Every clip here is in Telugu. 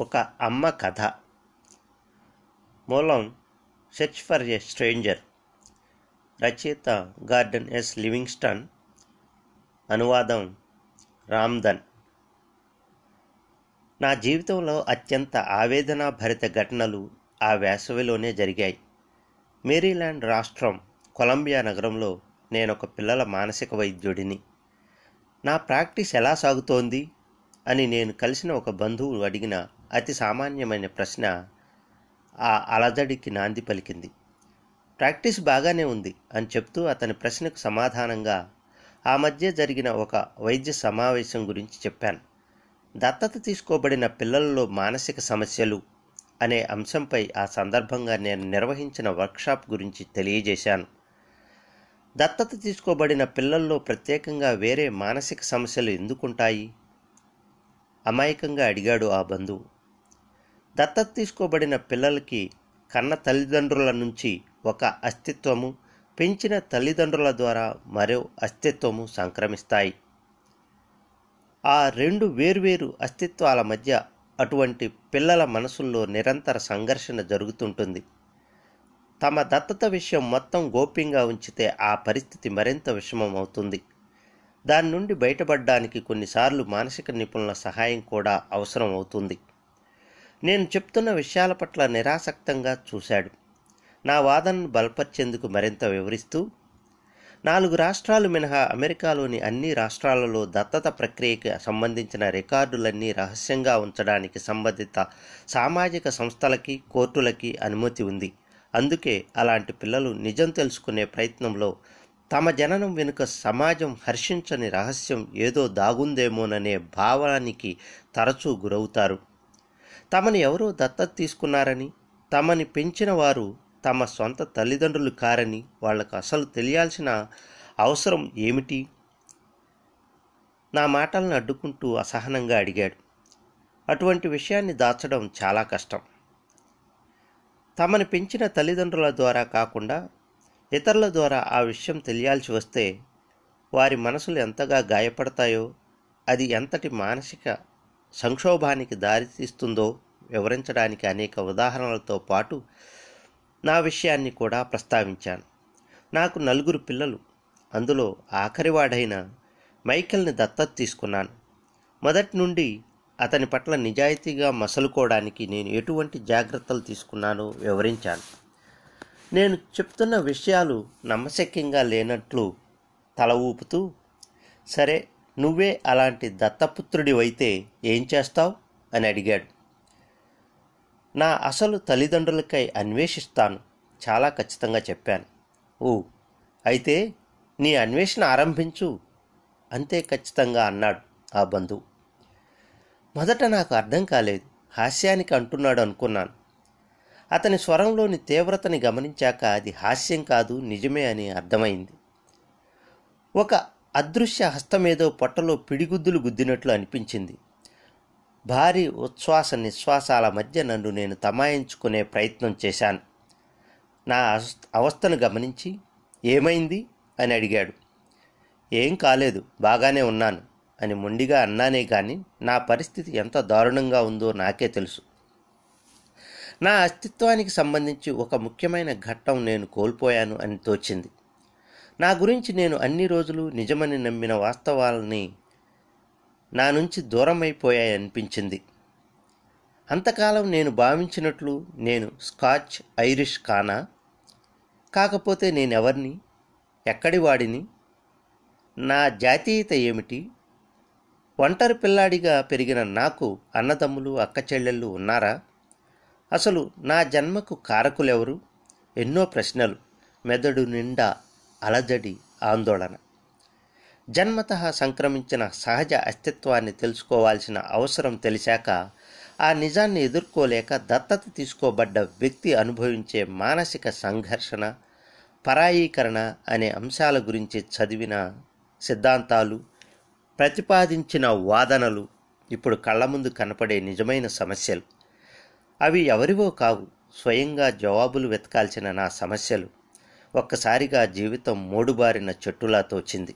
ఒక అమ్మ కథ. మూలం సెర్చ్ ఫర్ ఎ స్ట్రేంజర్. రచయిత గార్డెన్ ఎస్ లివింగ్స్టన్. అనువాదం రామ్దన్ నా జీవితంలో అత్యంత ఆవేదన భరిత ఘటనలు ఆ వేసవిలోనే జరిగాయి. మేరీల్యాండ్ రాష్ట్రం కొలంబియా నగరంలో నేను ఒక పిల్లల మానసిక వైద్యుడిని. నా ప్రాక్టీస్ ఎలా సాగుతోంది అని నేను కలిసిన ఒక బంధువు అడిగిన అతి సామాన్యమైన ప్రశ్న ఆ అలజడికి నాంది పలికింది. ప్రాక్టీస్ బాగానే ఉంది అని చెప్తూ అతని ప్రశ్నకు సమాధానంగా ఆ మధ్య జరిగిన ఒక వైద్య సమావేశం గురించి చెప్పాను. దత్తత తీసుకోబడిన పిల్లలలో మానసిక సమస్యలు అనే అంశంపై ఆ సందర్భంగా నేను నిర్వహించిన వర్క్షాప్ గురించి తెలియజేశాను. దత్తత తీసుకోబడిన పిల్లల్లో ప్రత్యేకంగా వేరే మానసిక సమస్యలు ఎందుకుంటాయి? అమాయకంగా అడిగాడు ఆ బంధువు. దత్తత తీసుకోబడిన పిల్లలకి కన్న తల్లిదండ్రుల నుంచి ఒక అస్తిత్వము పెంచిన తల్లిదండ్రుల ద్వారా మరో అస్తిత్వము సంక్రమిస్తాయి. ఆ రెండు వేర్వేరు అస్తిత్వాల మధ్య అటువంటి పిల్లల మనసుల్లో నిరంతర సంఘర్షణ జరుగుతుంటుంది. తమ దత్తత విషయం మొత్తం గోప్యంగా ఉంచితే ఆ పరిస్థితి మరింత విషమం అవుతుంది దాని నుండి బయటపడడానికి కొన్నిసార్లు మానసిక నిపుణుల సహాయం కూడా అవసరం అవుతుంది నేను చెప్తున్న విషయాల పట్ల నిరాసక్తంగా చూశాడు. నా వాదనను బలపరిచేందుకు మరింత వివరిస్తూ నాలుగు రాష్ట్రాలు మినహా అమెరికాలోని అన్ని రాష్ట్రాలలో దత్తత ప్రక్రియకి సంబంధించిన రికార్డులన్నీ రహస్యంగా ఉంచడానికి సంబంధిత సామాజిక సంస్థలకి కోర్టులకి అనుమతి ఉంది. అందుకే అలాంటి పిల్లలు నిజం తెలుసుకునే ప్రయత్నంలో తమ జననం వెనుక సమాజం హర్షించని రహస్యం ఏదో దాగుందేమోననే భావానికి తరచూ గురవుతారు. తమని ఎవరో దత్తత తీసుకున్నారని తమని పెంచిన వారు తమ సొంత తల్లిదండ్రులు కారని వాళ్ళకు అసలు తెలియాల్సిన అవసరం ఏమిటి? నా మాటలను అడ్డుకుంటూ అసహనంగా అడిగాడు. అటువంటి విషయాన్ని దాచడం చాలా కష్టం. తమని పెంచిన తల్లిదండ్రుల ద్వారా కాకుండా ఇతరుల ద్వారా ఆ విషయం తెలియాల్సి వస్తే వారి మనసులు ఎంతగా గాయపడతాయో అది ఎంతటి మానసిక సంక్షోభానికి దారితీస్తుందో వివరించడానికి అనేక ఉదాహరణలతో పాటు నా విషయాన్ని కూడా ప్రస్తావించాను. నాకు నలుగురు పిల్లలు. అందులో ఆఖరివాడైన మైకెల్ని దత్తత తీసుకున్నాను. మొదటి నుండి అతని పట్ల నిజాయితీగా మసలుకోవడానికి నేను ఎటువంటి జాగ్రత్తలు తీసుకున్నానో వివరించాను. నేను చెప్తున్న విషయాలు నమ్మశక్యంగా లేనట్లు తల ఊపుతూ సరే నువ్వే అలాంటి దత్తపుత్రుడివైతే ఏం చేస్తావు? అని అడిగాడు. నా అసలు తల్లిదండ్రులకై అన్వేషిస్తాను చాలా ఖచ్చితంగా చెప్పాను. ఓ అయితే నీ అన్వేషణ ఆరంభించు అంతే ఖచ్చితంగా అన్నాడు ఆ బంధువు. మొదట నాకు అర్థం కాలేదు హాస్యానికి అంటున్నాడు అనుకున్నాను. అతని స్వరంలోని తీవ్రతని గమనించాక అది హాస్యం కాదు నిజమే అని అర్థమైంది. ఒక అదృశ్య హస్తమేదో పొట్టలో పిడిగుద్దులు గుద్దినట్లు అనిపించింది. భారీ ఉచ్ఛ్వాస నిశ్వాసాల మధ్య నన్ను నేను తమాయించుకునే ప్రయత్నం చేశాను. నా అవస్థను గమనించి ఏమైంది? అని అడిగాడు. ఏం కాలేదు బాగానే ఉన్నాను అని మొండిగా అన్నానే కానీ నా పరిస్థితి ఎంత దారుణంగా ఉందో నాకే తెలుసు. నా అస్తిత్వానికి సంబంధించి ఒక ముఖ్యమైన ఘట్టం నేను కోల్పోయాను అని తోచింది. నా గురించి నేను అన్ని రోజులు నిజమని నమ్మిన వాస్తవాలని నా నుంచి దూరమైపోయాయనిపించింది అంతకాలం నేను భావించినట్లు నేను స్కాచ్ ఐరిష్ కానా? కాకపోతే నేనెవరిని ఎక్కడి వాడిని నా జాతీయత ఏమిటి? ఒంటరి పిల్లాడిగా పెరిగిన నాకు అన్నదమ్ములు అక్క చెల్లెళ్ళు ఉన్నారా? అసలు నా జన్మకు కారకులెవరు? ఎన్నో ప్రశ్నలు. మెదడు నిండా అలజడి ఆందోళన. జన్మత సంక్రమించిన సహజ అస్తిత్వాన్ని తెలుసుకోవాల్సిన అవసరం తెలిసాక ఆ నిజాన్ని ఎదుర్కోలేక దత్తత తీసుకోబడ్డ వ్యక్తి అనుభవించే మానసిక సంఘర్షణ పరాయీకరణ అనే అంశాల గురించి చదివిన సిద్ధాంతాలు ప్రతిపాదించిన వాదనలు ఇప్పుడు కళ్ళ ముందు కనపడే నిజమైన సమస్యలు. అవి ఎవరివో కావు స్వయంగా జవాబులు వెతకాల్సిన నా సమస్యలు. ఒక్కసారిగా జీవితం మూడుబారిన చెట్టులా తోచింది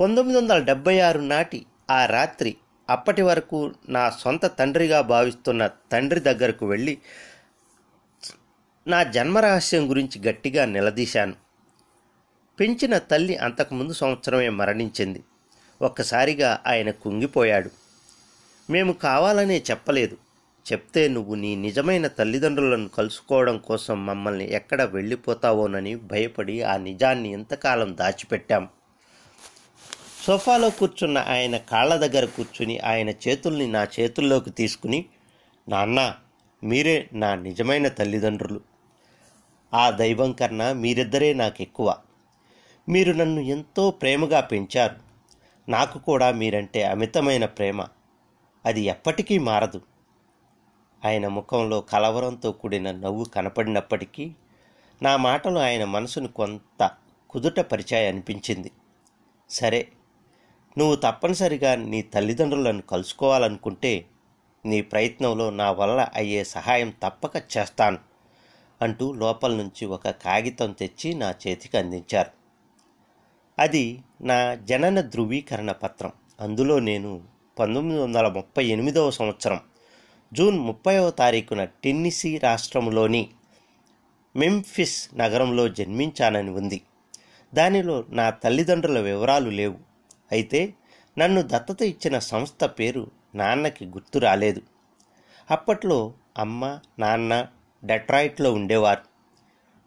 పంతొమ్మిది వందల డెబ్బై ఆరు నాటి ఆ రాత్రి అప్పటి వరకు నా సొంత తండ్రిగా భావిస్తున్న తండ్రి దగ్గరకు వెళ్ళి నా జన్మరహస్యం గురించి గట్టిగా నిలదీశాను. పెంచిన తల్లి అంతకుముందు సంవత్సరమే మరణించింది. ఒక్కసారిగా ఆయన కుంగిపోయాడు. మేము కావాలనే చెప్పలేదు. చెప్తే నువ్వు నీ నిజమైన తల్లిదండ్రులను కలుసుకోవడం కోసం మమ్మల్ని ఎక్కడ వెళ్ళిపోతావోనని భయపడి ఆ నిజాన్ని ఎంతకాలం దాచిపెట్టాం. సోఫాలో కూర్చున్న ఆయన కాళ్ళ దగ్గర కూర్చుని ఆయన చేతుల్ని నా చేతుల్లోకి తీసుకుని నాన్న మీరే నా నిజమైన తల్లిదండ్రులు. ఆ దైవం కన్నా మీరిద్దరే నాకు ఎక్కువ మీరు నన్ను ఎంతో ప్రేమగా పెంచారు. నాకు కూడా మీరంటే అమితమైన ప్రేమ. అది ఎప్పటికీ మారదు. ఆయన ముఖంలో కలవరంతో కూడిన నవ్వు కనపడినప్పటికీ నా మాటలు ఆయన మనసును కొంత కుదుట పరిచయం అనిపించింది. సరే నువ్వు తప్పనిసరిగా నీ తల్లిదండ్రులను కలుసుకోవాలనుకుంటే నీ ప్రయత్నంలో నా వల్ల అయ్యే సహాయం తప్పక చేస్తాను అంటూ లోపల నుంచి ఒక కాగితం తెచ్చి నా చేతికి అందించారు. అది నా జనన ధృవీకరణ పత్రం. అందులో నేను పంతొమ్మిది వందల ముప్పై ఎనిమిదవ సంవత్సరం జూన్ ముప్పైవ తారీఖున టెన్నిసీ రాష్ట్రంలోని మెంఫిస్ నగరంలో జన్మించానని ఉంది. దానిలో నా తల్లిదండ్రుల వివరాలు లేవు. అయితే నన్ను దత్తత ఇచ్చిన సంస్థ పేరు నాన్నకి గుర్తు రాలేదు. అప్పట్లో అమ్మ నాన్న డెట్రాయిట్లో ఉండేవారు.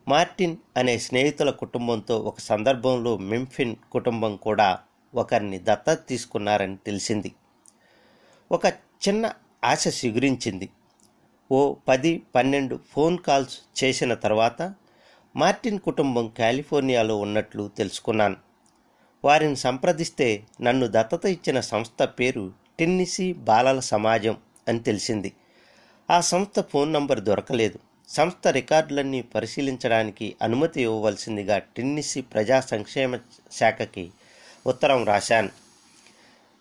మార్టిన్ అనే స్నేహితుల కుటుంబంతో ఒక సందర్భంలో మెంఫిన్ కుటుంబం కూడా ఒకరిని దత్తత తీసుకున్నారని తెలిసింది. ఒక చిన్న ఆశ సిగురించింది. ఓ పది పన్నెండు ఫోన్ కాల్స్ చేసిన తర్వాత మార్టిన్ కుటుంబం కాలిఫోర్నియాలో ఉన్నట్లు తెలుసుకున్నాను. వారిని సంప్రదిస్తే నన్ను దత్తత ఇచ్చిన సంస్థ పేరు టెన్నిసీ బాలల సమాజం అని తెలిసింది. ఆ సంస్థ ఫోన్ నంబర్ దొరకలేదు. సంస్థ రికార్డులన్నీ పరిశీలించడానికి అనుమతి ఇవ్వవలసిందిగా టెన్నిసీ ప్రజా సంక్షేమ శాఖకి ఉత్తరం రాశాను.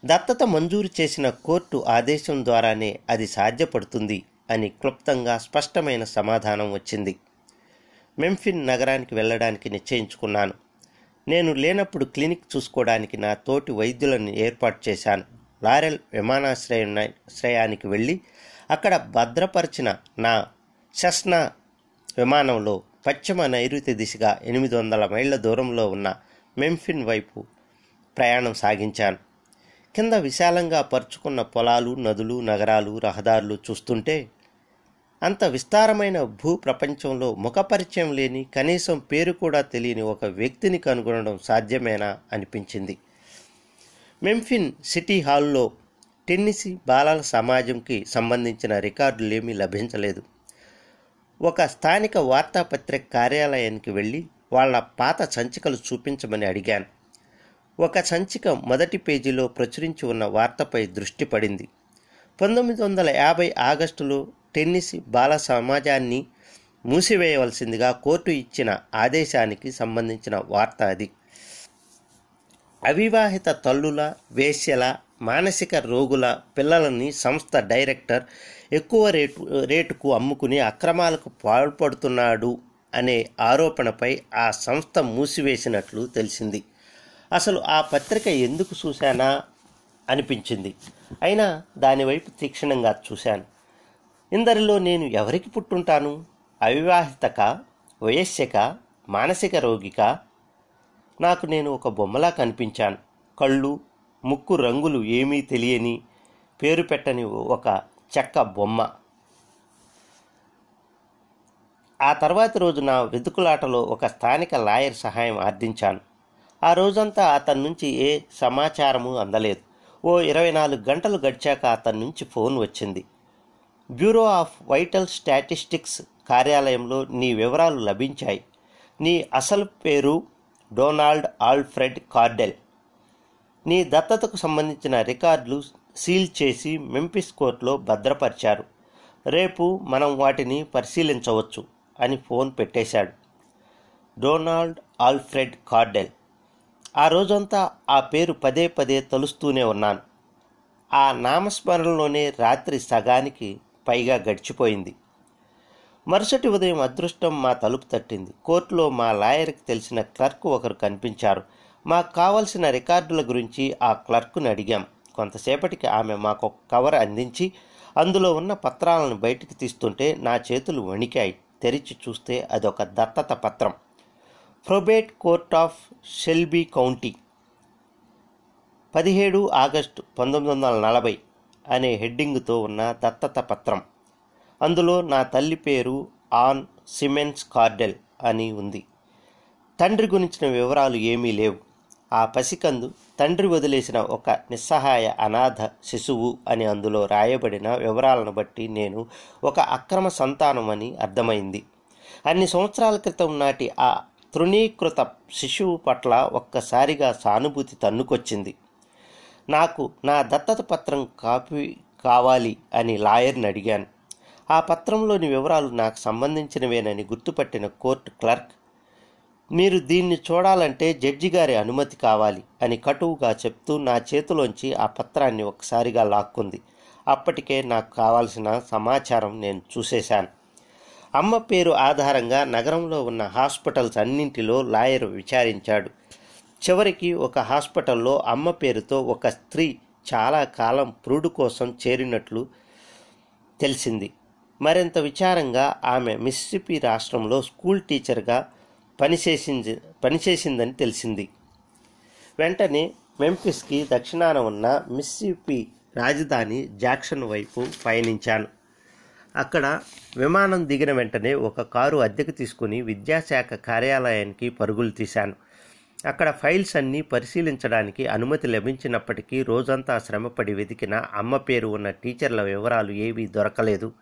దత్తత మంజూరు చేసిన కోర్టు ఆదేశం ద్వారానే అది సాధ్యపడుతుంది అని క్లుప్తంగా స్పష్టమైన సమాధానం వచ్చింది. మెంఫిన్ నగరానికి వెళ్ళడానికి నిశ్చయించుకున్నాను. నేను లేనప్పుడు క్లినిక్ చూసుకోవడానికి నా తోటి వైద్యులను ఏర్పాటు చేశాను. లారెల్ విమానాశ్రయానికి వెళ్ళి అక్కడ భద్రపరిచిన నా సెస్నా విమానంలో పశ్చిమ నైరుతి దిశగా ఎనిమిది వందల మైళ్ళ దూరంలో ఉన్న మెంఫిన్ వైపు ప్రయాణం సాగించాను. కింద విశాలంగా పరుచుకున్న పొలాలు నదులు నగరాలు రహదారులు చూస్తుంటే అంత విస్తారమైన భూ ప్రపంచంలో ముఖపరిచయం లేని కనీసం పేరు కూడా తెలియని ఒక వ్యక్తిని కనుగొనడం సాధ్యమేనా అనిపించింది. మెంఫిన్ సిటీ హాల్లో టెన్నిసీ బాలల సమాజంకి సంబంధించిన రికార్డులేమీ లభించలేదు. ఒక స్థానిక వార్తాపత్రిక కార్యాలయానికి వెళ్ళి వాళ్ళ పాత సంచికలు చూపించమని అడిగాను. ఒక సంచిక మొదటి పేజీలో ప్రచురించి ఉన్న వార్తపై దృష్టి పడింది. పంతొమ్మిది వందల యాభై ఆగస్టులో టెన్నిస్ బాల సమాజాన్ని మూసివేయవలసిందిగా కోర్టు ఇచ్చిన ఆదేశానికి సంబంధించిన వార్త అది. అవివాహిత తల్లుల వేశ్యల మానసిక రోగుల పిల్లలని సంస్థ డైరెక్టర్ ఎక్కువ రేటు రేటుకు అమ్ముకుని అక్రమాలకు పాల్పడుతున్నాడు అనే ఆరోపణపై ఆ సంస్థ మూసివేసినట్లు తెలిసింది. అసలు ఆ పత్రిక ఎందుకు చూశానా అనిపించింది. అయినా దానివైపు తీక్షణంగా చూశాను. ఇందరిలో నేను ఎవరికి పుట్టుంటాను? అవివాహితక వయస్యక మానసిక రోగిక? నాకు నేను ఒక బొమ్మలా కనిపించాను. కళ్ళు ముక్కు రంగులు ఏమీ తెలియని పేరు పెట్టని ఒక చెక్క బొమ్మ. ఆ తర్వాతి రోజు నా వెతుకులాటలో ఒక స్థానిక లాయర్ సహాయం ఆర్థించాను ఆ రోజంతా అతని నుంచి ఏ సమాచారము అందలేదు. ఓ ఇరవై నాలుగు గంటలు గడిచాక అతని నుంచి ఫోన్ వచ్చింది. బ్యూరో ఆఫ్ వైటల్ స్టాటిస్టిక్స్ కార్యాలయంలో నీ వివరాలు లభించాయి. నీ అసలు పేరు డొనాల్డ్ ఆల్ఫ్రెడ్ కార్డెల్. నీ దత్తతకు సంబంధించిన రికార్డులు సీల్ చేసి మెంపిస్ కోర్టులో భద్రపరిచారు. రేపు మనం వాటిని పరిశీలించవచ్చు అని ఫోన్ పెట్టేశాడు. Donald Alfred Cardell. ఆ రోజంతా ఆ పేరు పదే పదే తలుస్తూనే ఉన్నాను. ఆ నామస్మరణలోనే రాత్రి సగానికి పైగా గడిచిపోయింది. మరుసటి ఉదయం అదృష్టం మా తలుపు తట్టింది. కోర్టులో మా లాయర్కి తెలిసిన క్లర్క్ ఒకరు కనిపించారు. మాకు కావలసిన రికార్డుల గురించి ఆ క్లర్క్ను అడిగాం. కొంతసేపటికి ఆమె మాకు ఒక కవర్ అందించి అందులో ఉన్న పత్రాలను బయటికి తీస్తుంటే నా చేతులు వణికాయి. తెరిచి చూస్తే అదొక దత్తత పత్రం. Probate court of Shelby County. పదిహేడు ఆగస్టు పంతొమ్మిది వందల నలభై అనే హెడ్డింగ్తో ఉన్న దత్తత పత్రం. అందులో నా తల్లి పేరు ఆన్ సిమెన్స్ కార్డెల్ అని ఉంది. తండ్రి గురించిన వివరాలు ఏమీ లేవు. ఆ పసికందు తండ్రి వదిలేసిన ఒక నిస్సహాయ అనాథ శిశువు అని అందులో రాయబడిన వివరాలను బట్టి నేను ఒక అక్రమ సంతానం అని అర్థమైంది. అన్ని సంవత్సరాల క్రితం నాటి ఆ తృణీకృత శిశువు పట్ల ఒక్కసారిగా సానుభూతి తన్నుకొచ్చింది. నాకు నా దత్తత పత్రం కాపీ కావాలి అని లాయర్ని అడిగాను. ఆ పత్రంలోని వివరాలు నాకు సంబంధించినవేనని గుర్తుపట్టిన కోర్టు క్లర్క్ మీరు దీన్ని చూడాలంటే జడ్జి గారి అనుమతి కావాలి అని కటువుగా చెప్తూ నా చేతిలోంచి ఆ పత్రాన్ని ఒకసారిగా లాక్కుంది. అప్పటికే నాకు కావాల్సిన సమాచారం నేను చూసేశాను. అమ్మ పేరు ఆధారంగా నగరంలో ఉన్న హాస్పిటల్స్ అన్నింటిలో లాయర్ విచారించాడు. చివరికి ఒక హాస్పిటల్లో అమ్మ పేరుతో ఒక స్త్రీ చాలా కాలం పురుడు కోసం చేరినట్లు తెలిసింది. మరింత విచారంగా ఆమె మిస్సిపి రాష్ట్రంలో స్కూల్ టీచర్గా పనిచేసింది పనిచేసిందని తెలిసింది. వెంటనే మెంఫిస్కి దక్షిణాన ఉన్న మిస్సిపి రాజధాని జాక్షన్ వైపు పయనించాను. అక్కడ విమానం దిగిన వెంటనే ఒక కారు అద్దెకు తీసుకుని విద్యాశాఖ కార్యాలయానికి పరుగులు తీశాను. అక్కడ ఫైల్స్ అన్నీ పరిశీలించడానికి అనుమతి లభించినప్పటికీ రోజంతా శ్రమపడి వెతికిన అమ్మ పేరు ఉన్న టీచర్ల వివరాలు ఏవీ దొరకలేదు.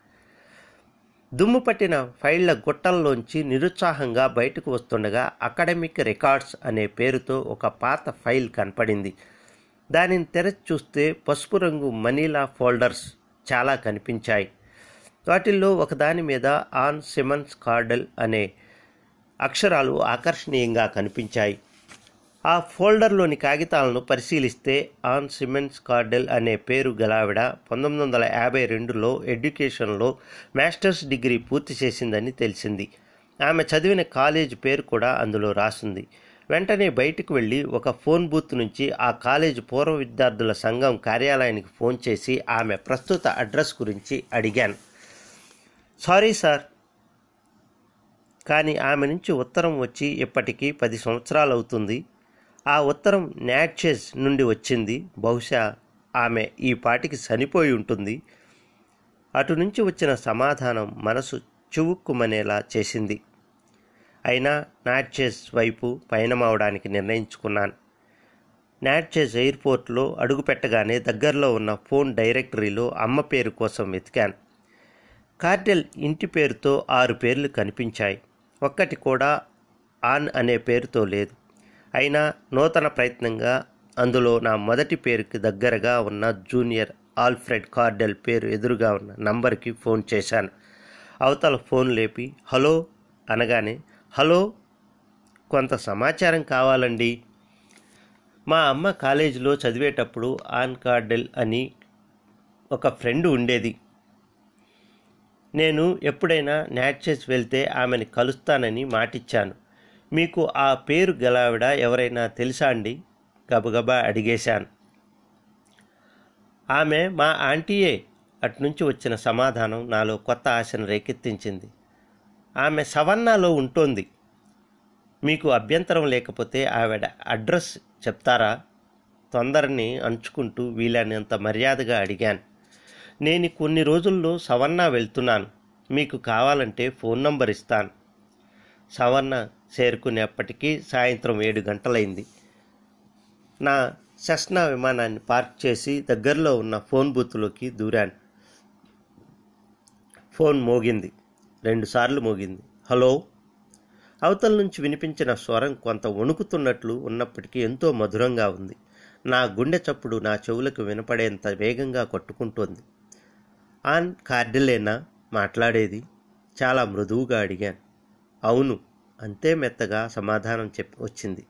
దుమ్ము పట్టిన ఫైళ్ళ గుట్టల్లోంచి నిరుత్సాహంగా బయటకు వస్తుండగా అకాడమిక్ రికార్డ్స్ అనే పేరుతో ఒక పాత ఫైల్ కనపడింది. దానిని తెరచి చూస్తే పసుపు రంగు మనీలా ఫోల్డర్స్ చాలా కనిపించాయి. వాటిల్లో ఒకదాని మీద ఆన్ సిమన్స్ కార్డెల్ అనే అక్షరాలు ఆకర్షణీయంగా కనిపించాయి. ఆ ఫోల్డర్లోని కాగితాలను పరిశీలిస్తే ఆన్ సిమెన్స్ కార్డెల్ అనే పేరు గలావిడ పంతొమ్మిది వందల యాభై రెండులో ఎడ్యుకేషన్లో మాస్టర్స్ డిగ్రీ పూర్తి చేసిందని తెలిసింది. ఆమె చదివిన కాలేజ్ పేరు కూడా అందులో రాసింది. వెంటనే బయటకు వెళ్ళి ఒక ఫోన్ బూత్ నుంచి ఆ కాలేజ్ పూర్వ విద్యార్థుల సంఘం కార్యాలయానికి ఫోన్ చేసి ఆమె ప్రస్తుత అడ్రస్ గురించి అడిగాను. Sorry sir. కానీ ఆమె నుంచి ఉత్తరం వచ్చి ఇప్పటికీ పది సంవత్సరాలు అవుతుంది ఆ ఉత్తరం నాట్చెస్ నుండి వచ్చింది. బహుశా ఆమె ఈ పాటికి చనిపోయి ఉంటుంది. అటు నుంచి వచ్చిన సమాధానం మనసు చువుక్కుమనేలా చేసింది. అయినా నాట్చెస్ వైపు పయనమవడానికి నిర్ణయించుకున్నాను. నాట్చెస్ ఎయిర్పోర్ట్లో అడుగుపెట్టగానే దగ్గరలో ఉన్న ఫోన్ డైరెక్టరీలో అమ్మ పేరు కోసం వెతికాను. కార్డెల్ ఇంటి పేరుతో ఆరు పేర్లు కనిపించాయి. ఒక్కటి కూడా ఆన్ అనే పేరుతో లేదు. అయినా నూతన ప్రయత్నంగా అందులో నా మొదటి పేరుకి దగ్గరగా ఉన్న జూనియర్ ఆల్ఫ్రెడ్ కార్డెల్ పేరు ఎదురుగా ఉన్న నంబర్కి ఫోన్ చేశాను. అవతల ఫోన్ లేపి హలో అనగానే హలో కొంత సమాచారం కావాలండి. మా అమ్మ కాలేజీలో చదివేటప్పుడు ఆన్ కార్డెల్ అని ఒక ఫ్రెండ్ ఉండేది. నేను ఎప్పుడైనా నాట్చెస్ వెళ్తే ఆమెని కలుస్తానని మాటిచ్చాను. మీకు ఆ పేరు గలావిడ ఎవరైనా తెలుసా అండి? గబగబా అడిగేశాను. ఆమె మా ఆంటీయే అట్నుంచి వచ్చిన సమాధానం నాలో కొత్త ఆశను రేకెత్తించింది. ఆమె సవన్నాలో ఉంటోంది. మీకు అభ్యంతరం లేకపోతే ఆవిడ అడ్రస్ చెప్తారా? తొందరని అంచుకుంటూ వీలైనంత మర్యాదగా అడిగాను. నేను కొన్ని రోజుల్లో సవర్ణ వెళ్తున్నాను. మీకు కావాలంటే ఫోన్ నంబర్ ఇస్తాను. సవర్ణ చేరుకునేప్పటికీ సాయంత్రం ఏడు గంటలైంది. నా సెస్నా విమానాన్ని పార్క్ చేసి దగ్గరలో ఉన్న ఫోన్ బూత్లోకి దూరాను. ఫోన్ మోగింది. రెండుసార్లు మోగింది. హలో? అవతల నుంచి వినిపించిన స్వరం కొంత వణుకుతున్నట్లు ఉన్నప్పటికీ ఎంతో మధురంగా ఉంది. నా గుండె చప్పుడు నా చెవులకు వినపడేంత వేగంగా కొట్టుకుంటోంది. ఆన్ కార్డిలేనా మాట్లాడేది. చాలా మృదువుగా అడిగాను. అవును అంతే మెత్తగా సమాధానం చెప్పి వచ్చింది.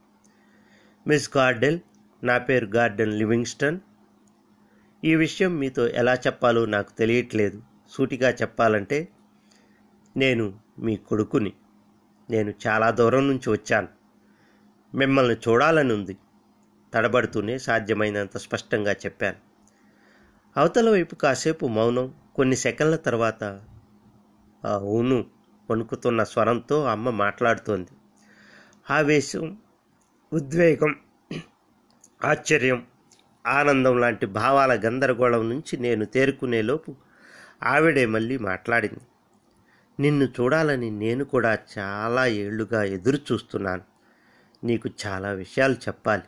మిస్ గార్డెల్ నా పేరు గార్డెన్ లివింగ్స్టన్. ఈ విషయం మీతో ఎలా చెప్పాలో నాకు తెలియట్లేదు. సూటిగా చెప్పాలంటే నేను మీ కొడుకుని. నేను చాలా దూరం నుంచి వచ్చాను. మిమ్మల్ని చూడాలని ఉంది. తడబడుతూనే సాధ్యమైనంత స్పష్టంగా చెప్పాను. అవతల వైపు కాసేపు మౌనం కొన్ని సెకండ్ల తర్వాత అవును వణుకుతున్న స్వరంతో అమ్మ మాట్లాడుతోంది. ఆవేశం ఉద్వేగం ఆశ్చర్యం ఆనందం లాంటి భావాల గందరగోళం నుంచి నేను తేరుకునేలోపు ఆవిడే మళ్ళీ మాట్లాడింది. నిన్ను చూడాలని నేను కూడా చాలా ఏళ్ళుగా ఎదురు చూస్తున్నాను నీకు చాలా విషయాలు చెప్పాలి.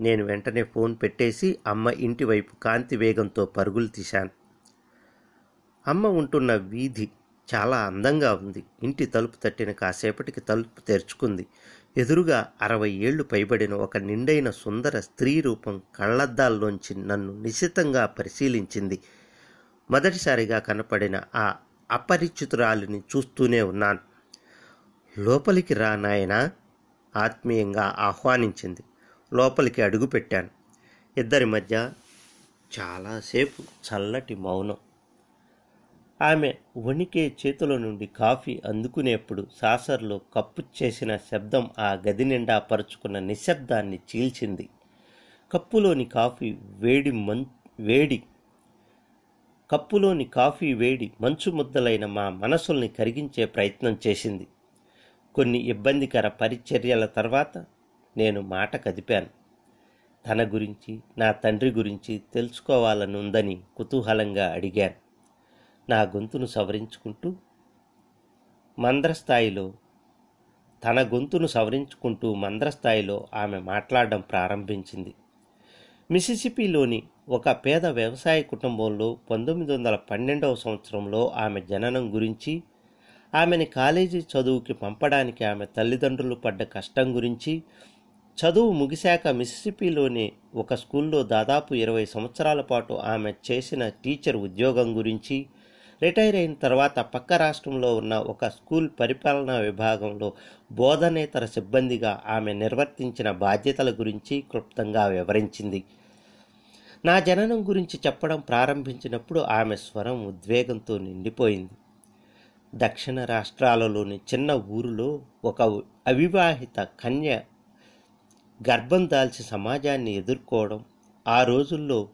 నేను వెంటనే ఫోన్ పెట్టేసి అమ్మ ఇంటి వైపు కాంతి వేగంతో పరుగులు తీశాను. అమ్మ ఉంటున్న వీధి చాలా అందంగా ఉంది. ఇంటి తలుపు తట్టిన కాసేపటికి తలుపు తెరుచుకుంది. ఎదురుగా అరవై ఏళ్ళు పైబడిన ఒక నిండైన సుందర స్త్రీ రూపం కళ్ళద్దాల్లోంచి నన్ను నిశితంగా పరిశీలించింది. మొదటిసారిగా కనపడిన ఆ అపరిచితురాలిని చూస్తూనే ఉన్నాను. లోపలికి రా నాయనా ఆత్మీయంగా ఆహ్వానించింది. లోపలికి అడుగుపెట్టాను. ఇద్దరి మధ్య చాలాసేపు చల్లటి మౌనం. ఆమె వణికే చేతుల నుండి కాఫీ అందుకునేప్పుడు సాసర్లో కప్పు చేసిన శబ్దం ఆ గది నిండా పరుచుకున్న నిశ్శబ్దాన్ని చీల్చింది. కప్పులోని కాఫీ వేడి మన్ వేడి కప్పులోని కాఫీ వేడి మంచు ముద్దలైన మా మనసుల్ని కరిగించే ప్రయత్నం చేసింది. కొన్ని ఇబ్బందికర పరిచర్యల తర్వాత నేను మాట కదిపాను. తన గురించి నా తండ్రి గురించి తెలుసుకోవాలని ఉందని కుతూహలంగా అడిగాను. నా గొంతును సవరించుకుంటూ మంద్రస్థాయిలో తన గొంతును సవరించుకుంటూ మంద్రస్థాయిలో ఆమె మాట్లాడడం ప్రారంభించింది. మిసిసిపిలోని ఒక పేద వ్యవసాయ కుటుంబంలో పంతొమ్మిది వందల పన్నెండవ సంవత్సరంలో ఆమె జననం గురించి ఆమెని కాలేజీ చదువుకి పంపడానికి ఆమె తల్లిదండ్రులు పడ్డ కష్టం గురించి చదువు ముగిశాక మిసిసిపిలోని ఒక స్కూల్లో దాదాపు ఇరవై సంవత్సరాల పాటు ఆమె చేసిన టీచర్ ఉద్యోగం గురించి రిటైర్ అయిన తర్వాత పక్క రాష్ట్రంలో ఉన్న ఒక స్కూల్ పరిపాలనా విభాగంలో బోధనేతర సిబ్బందిగా ఆమె నిర్వర్తించిన బాధ్యతల గురించి క్లుప్తంగా వివరించింది. నా జననం గురించి చెప్పడం ప్రారంభించినప్పుడు ఆమె స్వరం ఉద్వేగంతో నిండిపోయింది. దక్షిణ రాష్ట్రాలలోని చిన్న ఊరిలో ఒక అవివాహిత కన్య గర్భం దాల్చి సమాజాన్ని ఎదుర్కోవడం ఆ రోజుల్లో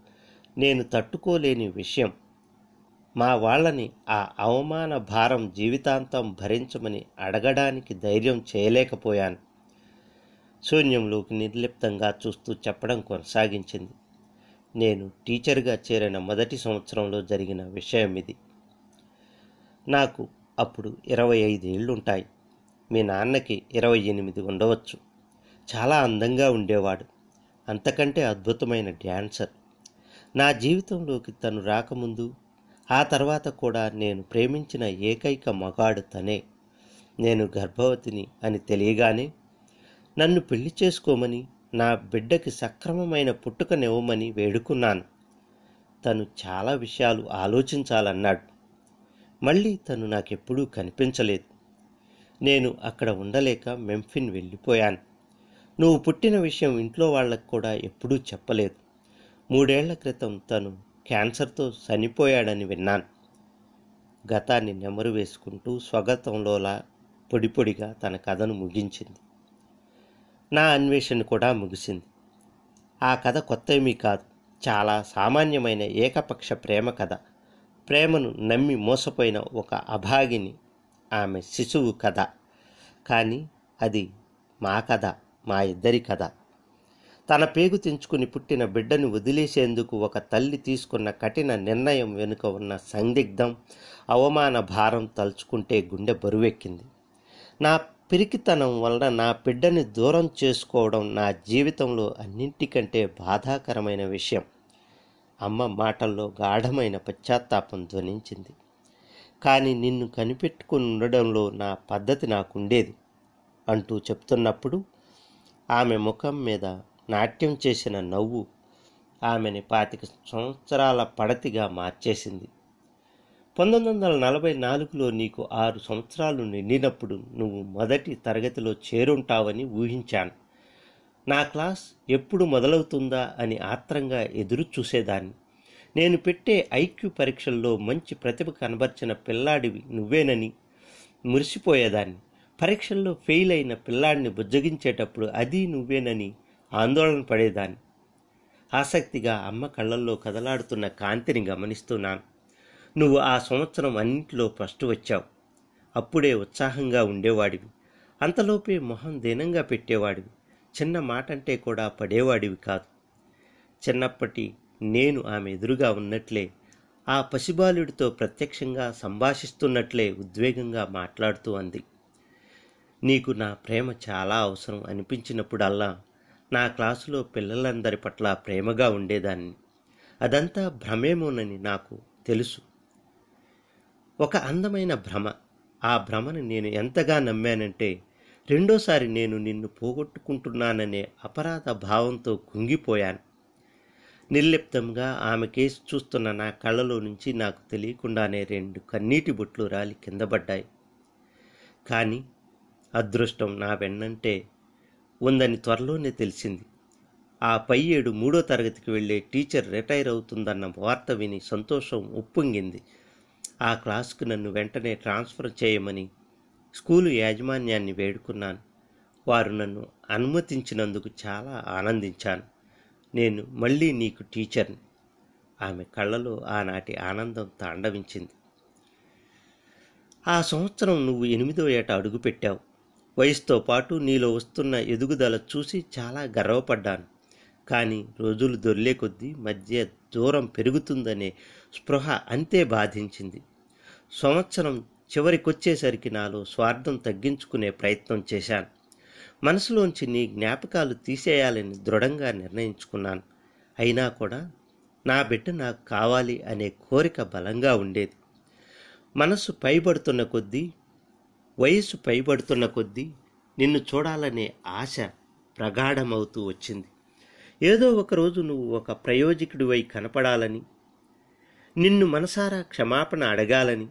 నేను తట్టుకోలేని విషయం మా వాళ్ళని ఆ అవమాన భారం జీవితాంతం భరించమని అడగడానికి ధైర్యం చేయలేకపోయాను. శూన్యంలోకి నిర్లిప్తంగా చూస్తూ చెప్పడం కొనసాగించింది. నేను టీచర్గా చేరిన మొదటి సంవత్సరంలో జరిగిన విషయం ఇది. నాకు అప్పుడు ఇరవై ఐదేళ్ళుంటాయి మీ నాన్నకి ఇరవై ఎనిమిది ఉండవచ్చు. చాలా అందంగా ఉండేవాడు. అంతకంటే అద్భుతమైన డ్యాన్సర్. నా జీవితంలోకి తను రాకముందు ఆ తర్వాత కూడా నేను ప్రేమించిన ఏకైక మగాడు తనే. నేను గర్భవతిని అని తెలియగానే నన్ను పెళ్ళి చేసుకోమని నా బిడ్డకి సక్రమమైన పుట్టుకనివ్వమని వేడుకున్నాను. తను చాలా విషయాలు ఆలోచించాలన్నాడు. మళ్ళీ తను నాకెప్పుడూ కనిపించలేదు. నేను అక్కడ ఉండలేక మెంఫిన్ వెళ్ళిపోయాను. నువ్వు పుట్టిన విషయం ఇంట్లో వాళ్ళకు కూడా ఎప్పుడూ చెప్పలేదు. మూడేళ్ళ క్రితం తను క్యాన్సర్తో చనిపోయాడని విన్నాను. గతాన్ని నెమరు వేసుకుంటూ స్వగతంలోలా పొడి పొడిగా తన కథను ముగించింది. నా అన్వేషణ కూడా ముగిసింది. ఆ కథ కొత్త ఏమీ కాదు. చాలా సామాన్యమైన ఏకపక్ష ప్రేమ కథ. ప్రేమను నమ్మి మోసపోయిన ఒక అభాగిని ఆమె శిశువు కథ. కానీ అది మా కథ మా ఇద్దరి కథ. తన పేగు తెంచుకుని పుట్టిన బిడ్డను వదిలేసేందుకు ఒక తల్లి తీసుకున్న కఠిన నిర్ణయం వెనుక ఉన్న సందిగ్ధం అవమాన భారం తలుచుకుంటే గుండె బరువెక్కింది. నా పిరికితనం వలన నా బిడ్డని దూరం చేసుకోవడం నా జీవితంలో అన్నింటికంటే బాధాకరమైన విషయం. అమ్మ మాటల్లో గాఢమైన పశ్చాత్తాపం ధ్వనించింది. కానీ నిన్ను కనిపెట్టుకుని ఉండడంలో నా పద్ధతి నాకుండేది అంటూ చెప్తున్నప్పుడు ఆమె ముఖం మీద నాట్యం చేసిన నవ్వు ఆమెని పాతిక సంవత్సరాల పడతిగా మార్చేసింది. పంతొమ్మిది వందల నలభై నాలుగులో నీకు ఆరు సంవత్సరాలు నిండినప్పుడు నువ్వు మొదటి తరగతిలో చేరుంటావని ఊహించాను. నా క్లాస్ ఎప్పుడు మొదలవుతుందా అని ఆత్రంగా ఎదురు చూసేదాన్ని నేను పెట్టే ఐక్యూ పరీక్షల్లో మంచి ప్రతిభ కనబర్చిన పిల్లాడివి నువ్వేనని మురిసిపోయేదాన్ని. పరీక్షల్లో ఫెయిల్ అయిన పిల్లాడిని బుజ్జగించేటప్పుడు అది నువ్వేనని ఆందోళన పడేదాన్ని. ఆసక్తిగా అమ్మ కళ్ళల్లో కదలాడుతున్న కాంతిని గమనిస్తున్నాను నువ్వు ఆ సంవత్సరం అన్నింటిలో ఫస్ట్ వచ్చావు. అప్పుడే ఉత్సాహంగా ఉండేవాడివి. అంతలోపే మొహం దీనంగా పెట్టేవాడివి. చిన్న మాట అంటే కూడా పడేవాడివి కాదు. చిన్నప్పటి నేను ఆమె ఎదురుగా ఉన్నట్లే ఆ పసిబాలుడితో ప్రత్యక్షంగా సంభాషిస్తున్నట్లే ఉద్వేగంగా మాట్లాడుతూ అంది. నీకు నా ప్రేమ చాలా అవసరం అనిపించినప్పుడల్లా నా క్లాసులో పిల్లలందరి పట్ల ప్రేమగా ఉండేదాన్ని. అదంతా భ్రమేమోనని నాకు తెలుసు. ఒక అందమైన భ్రమ. ఆ భ్రమను నేను ఎంతగా నమ్మానంటే రెండోసారి నేను నిన్ను పోగొట్టుకుంటున్నాననే అపరాధ భావంతో కుంగిపోయాను. నిర్లిప్తంగా ఆమె కేసు చూస్తున్న నా కళ్ళలో నుంచి నాకు తెలియకుండానే రెండు కన్నీటి బొట్లు రాలి కింద పడ్డాయి. కానీ అదృష్టం నా వెన్నంటే ఉందని త్వరలోనే తెలిసింది. ఆ పై ఏడు మూడో తరగతికి వెళ్ళే టీచర్ రిటైర్ అవుతుందన్న వార్త విని సంతోషం ఉప్పొంగింది. ఆ క్లాస్కు నన్ను వెంటనే ట్రాన్స్ఫర్ చేయమని స్కూలు యాజమాన్యాన్ని వేడుకున్నాను. వారు నన్ను అనుమతించినందుకు చాలా ఆనందించాను. నేను మళ్ళీ నీకు టీచర్ని. ఆమె కళ్ళలో ఆనాటి ఆనందం తాండవించింది. ఆ సంవత్సరం నువ్వు ఎనిమిదో ఏట అడుగుపెట్టావు. వయసుతో పాటు నీలో వస్తున్న ఎదుగుదల చూసి చాలా గర్వపడ్డాను. కానీ రోజులు దొర్లే కొద్దీ మధ్య దూరం పెరుగుతుందనే స్పృహ అంతే బాధించింది. సంవత్సరం చివరికొచ్చేసరికి నాలో స్వార్థం తగ్గించుకునే ప్రయత్నం చేశాను. మనసులోంచి నీ జ్ఞాపకాలు తీసేయాలని దృఢంగా నిర్ణయించుకున్నాను. అయినా కూడా నా బిడ్డ నాకు కావాలి అనే కోరిక బలంగా ఉండేది. మనసు పైబడుతున్న కొద్దీ వయసు పైబడుతున్న కొద్దీ నిన్ను చూడాలనే ఆశ ప్రగాఢమవుతూ వచ్చింది. ఏదో ఒకరోజు నువ్వు ఒక ప్రయోజకుడివై కనపడాలని నిన్ను మనసారా క్షమాపణ అడగాలని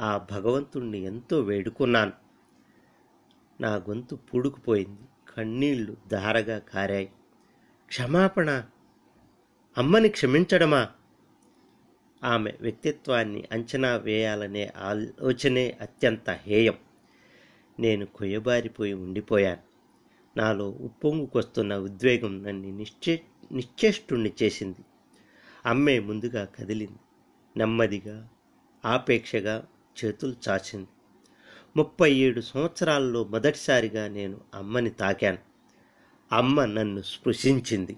ఆ భగవంతుణ్ణి ఎంతో వేడుకున్నాను. నా గొంతు పూడుకుపోయింది కన్నీళ్ళు ధారగా కారాయి. క్షమాపణ అమ్మని క్షమించడమా? ఆమె వ్యక్తిత్వాన్ని అంచనా వేయాలనే ఆలోచనే అత్యంత హేయం. నేను కొయ్యబారిపోయి ఉండిపోయాను. నాలో ఉప్పొంగుకొస్తున్న ఉద్వేగం నన్ను నిశ్చే నిశ్చేష్టుణ్ణి చేసింది. అమ్మే ముందుగా కదిలింది. నెమ్మదిగా ఆపేక్షగా చేతులు చాచింది. ముప్పై ఏడు సంవత్సరాల్లో మొదటిసారిగా నేను అమ్మని తాకాను. అమ్మ నన్ను స్పృశించింది.